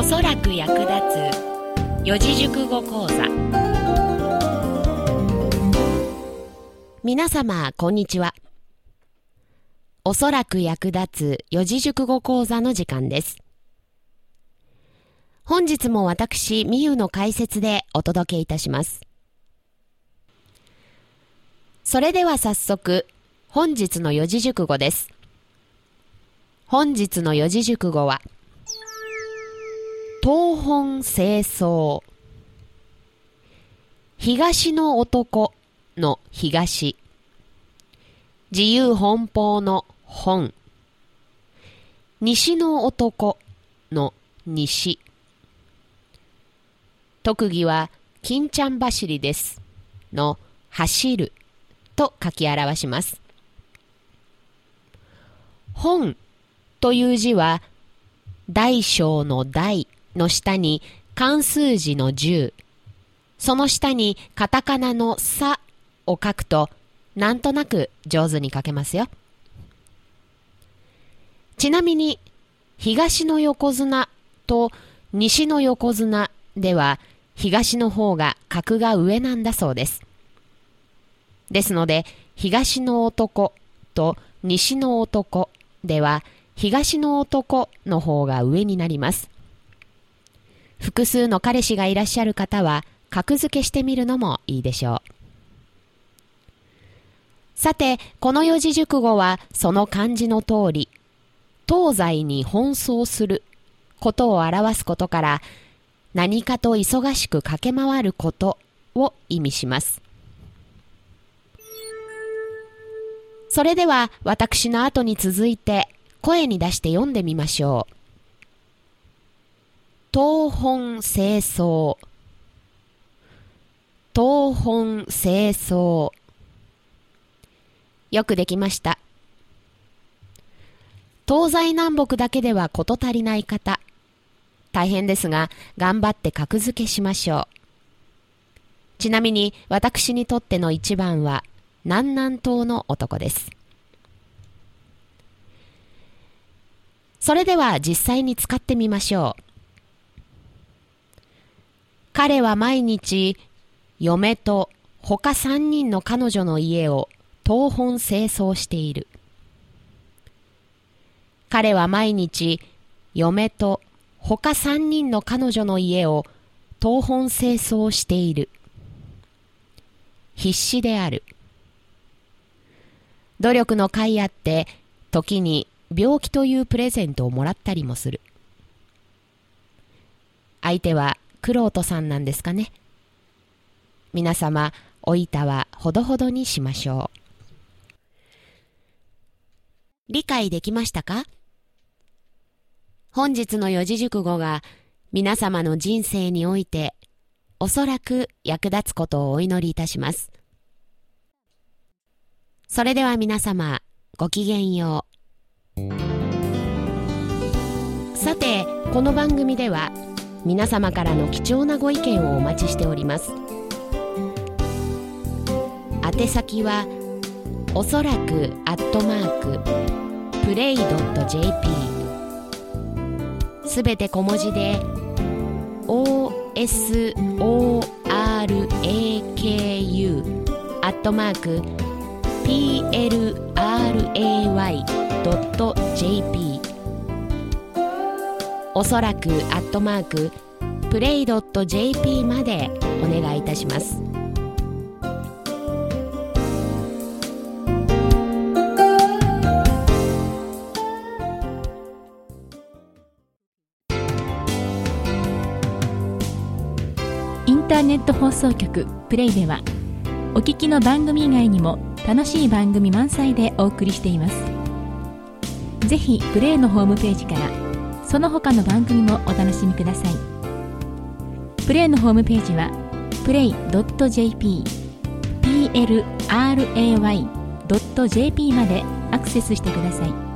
おそらく役立つ四字熟語講座。皆様こんにちは。おそらく役立つ四字熟語講座の時間です。本日も私みゆの解説でお届けいたします。それでは早速本日の四字熟語です。本日の四字熟語は東本清掃。東の男の東。自由奔放の本。西の男の西。特技は金ちゃん走りですの。走ると書き表します。本という字は大小の大。の下に漢数字の10その下にカタカナのさを書くとなんとなく上手に書けますよ。ちなみに東の横綱と西の横綱では東の方が格が上なんだそうです。ですので東の男と西の男では東の男の方が上になります。複数の彼氏がいらっしゃる方は格付けしてみるのもいいでしょうさてこの四字熟語はその漢字の通り東西に奔走することを表すことから何かと忙しく駆け回ることを意味します。それでは私の後に続いて声に出して読んでみましょう。東本清掃東本清掃よくできました。東西南北だけでは事足りない方、大変ですが、頑張って格付けしましょう。ちなみに、私にとっての一番は、南南東の男です。それでは実際に使ってみましょう。彼は毎日、嫁と他三人の彼女の家を東本清掃している。彼は毎日、嫁と他三人の彼女の家を東本清掃している。必死である。努力の甲斐あって、時に病気というプレゼントをもらったりもする。相手はクロさんなんですかね。皆様、お板はほどほどにしましょう。理解できましたか？本日の四字熟語が皆様の人生においておそらく役立つことをお祈りいたします。それでは皆様、ごきげんよう。さて、この番組では皆様からの貴重なご意見をお待ちしております。宛先はおそらくアットマークプレイドット .jp すべて小文字で OSORAKU アットマーク PLRAY.jp おそらくアットマークプレイドット .jp までお願いいたします。ターネット放送局プレイではお聞きの番組以外にも楽しい番組満載でお送りしていますぜひプレイのホームページからその他の番組もお楽しみください。プレイのホームページは play.jp plray.jp までアクセスしてください。